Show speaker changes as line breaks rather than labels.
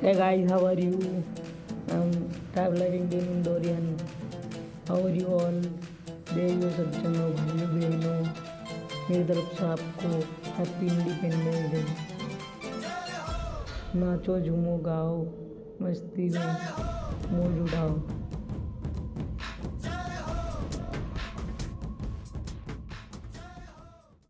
Hey guys, how are you? I'm traveling in Dorian. How are you all? देवियों सज्जनों भाइयों बहनों मेरी तरफ़ से आपको हैप्पी इंडिपेंडेंस डे नाचो झूमो गाओ मस्ती में मौज उठाओ